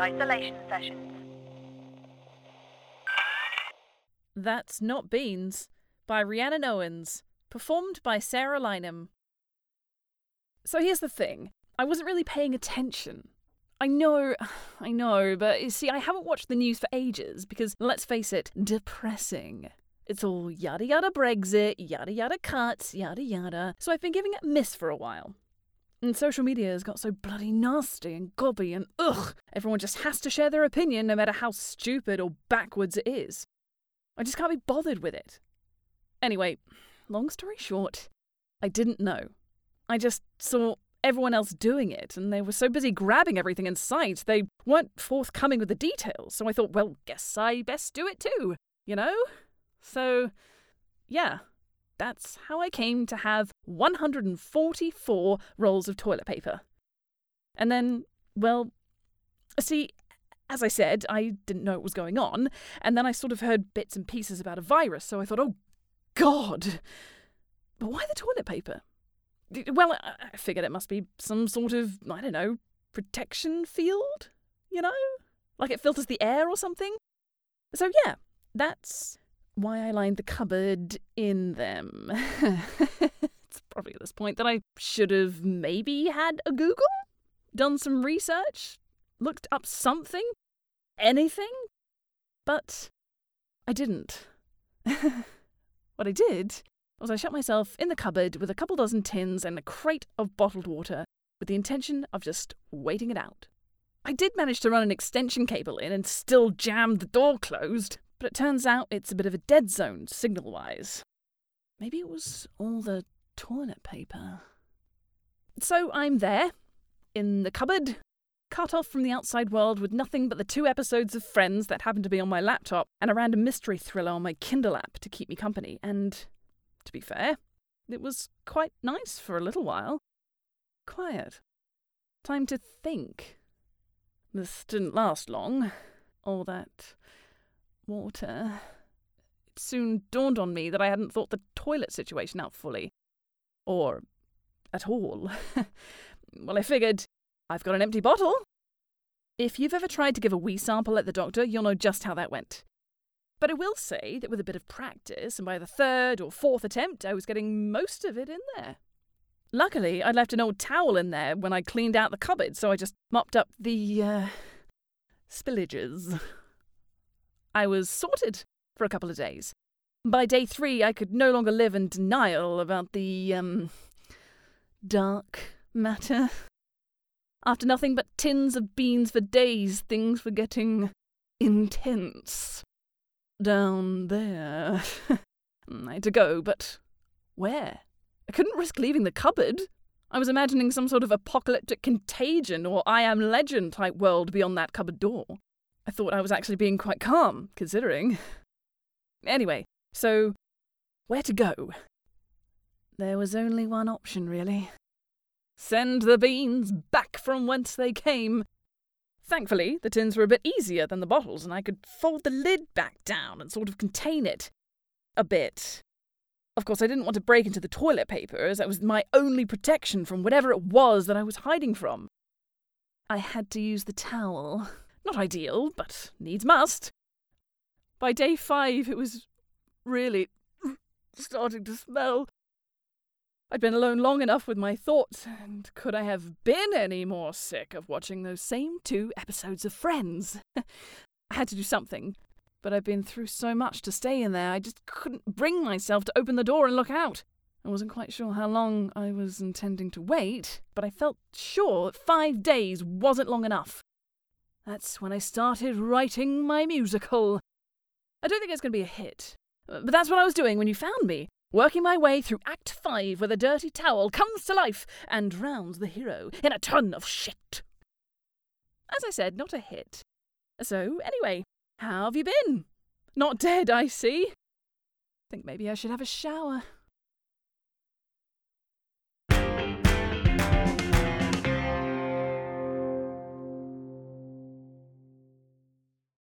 isolation sessions. That's Not Beans by Rhiannon Owens, performed by Sarah Lynham. So here's the thing I wasn't really paying attention. I know, I know, but you see, I haven't watched the news for ages because, let's face it, depressing. It's all yada yada Brexit, yada yada cuts, yada yada. So I've been giving it a miss for a while. And social media has got so bloody nasty and gobby and ugh, everyone just has to share their opinion no matter how stupid or backwards it is. I just can't be bothered with it. Anyway, long story short, I didn't know. I just saw everyone else doing it, and they were so busy grabbing everything in sight, they weren't forthcoming with the details. So I thought, well, guess I best do it too, you know? So, yeah, that's how I came to have 144 rolls of toilet paper. And then, well, see, as I said, I didn't know what was going on, and then I sort of heard bits and pieces about a virus, so I thought, oh, God. But why the toilet paper? Well, I figured it must be some sort of, I don't know, protection field, you know? Like it filters the air or something. So, yeah, that's why I lined the cupboard in them. it's probably at this point that I should have maybe had a Google, done some research, looked up something, anything, but I didn't. what I did was I shut myself in the cupboard with a couple dozen tins and a crate of bottled water with the intention of just waiting it out. I did manage to run an extension cable in and still jammed the door closed, but it turns out it's a bit of a dead zone signal wise. Maybe it was all the toilet paper. So I'm there, in the cupboard, cut off from the outside world with nothing but the two episodes of Friends that happen to be on my laptop and a random mystery thriller on my Kindle app to keep me company. And, to be fair, it was quite nice for a little while. Quiet. Time to think. This didn't last long. All that water. It soon dawned on me that I hadn't thought the toilet situation out fully. Or at all. well, I figured I've got an empty bottle. If you've ever tried to give a wee sample at the doctor, you'll know just how that went. But I will say that with a bit of practice, and by the third or fourth attempt, I was getting most of it in there. Luckily, I'd left an old towel in there when I cleaned out the cupboard, so I just mopped up the, uh, spillages. I was sorted for a couple of days. By day three, I could no longer live in denial about the, um, dark matter. After nothing but tins of beans for days, things were getting intense. Down there. I had to go, but where? I couldn't risk leaving the cupboard. I was imagining some sort of apocalyptic contagion or I am legend type world beyond that cupboard door. I thought I was actually being quite calm, considering. Anyway, so where to go? There was only one option, really. Send the beans back from whence they came. Thankfully, the tins were a bit easier than the bottles, and I could fold the lid back down and sort of contain it. A bit. Of course, I didn't want to break into the toilet paper, as that was my only protection from whatever it was that I was hiding from. I had to use the towel. Not ideal, but needs must. By day five, it was really starting to smell. I'd been alone long enough with my thoughts, and could I have been any more sick of watching those same two episodes of Friends? I had to do something, but I'd been through so much to stay in there, I just couldn't bring myself to open the door and look out. I wasn't quite sure how long I was intending to wait, but I felt sure that five days wasn't long enough. That's when I started writing my musical. I don't think it's going to be a hit, but that's what I was doing when you found me working my way through Act 5 where the dirty towel comes to life and drowns the hero in a ton of shit. As I said, not a hit. So, anyway, how have you been? Not dead, I see. Think maybe I should have a shower.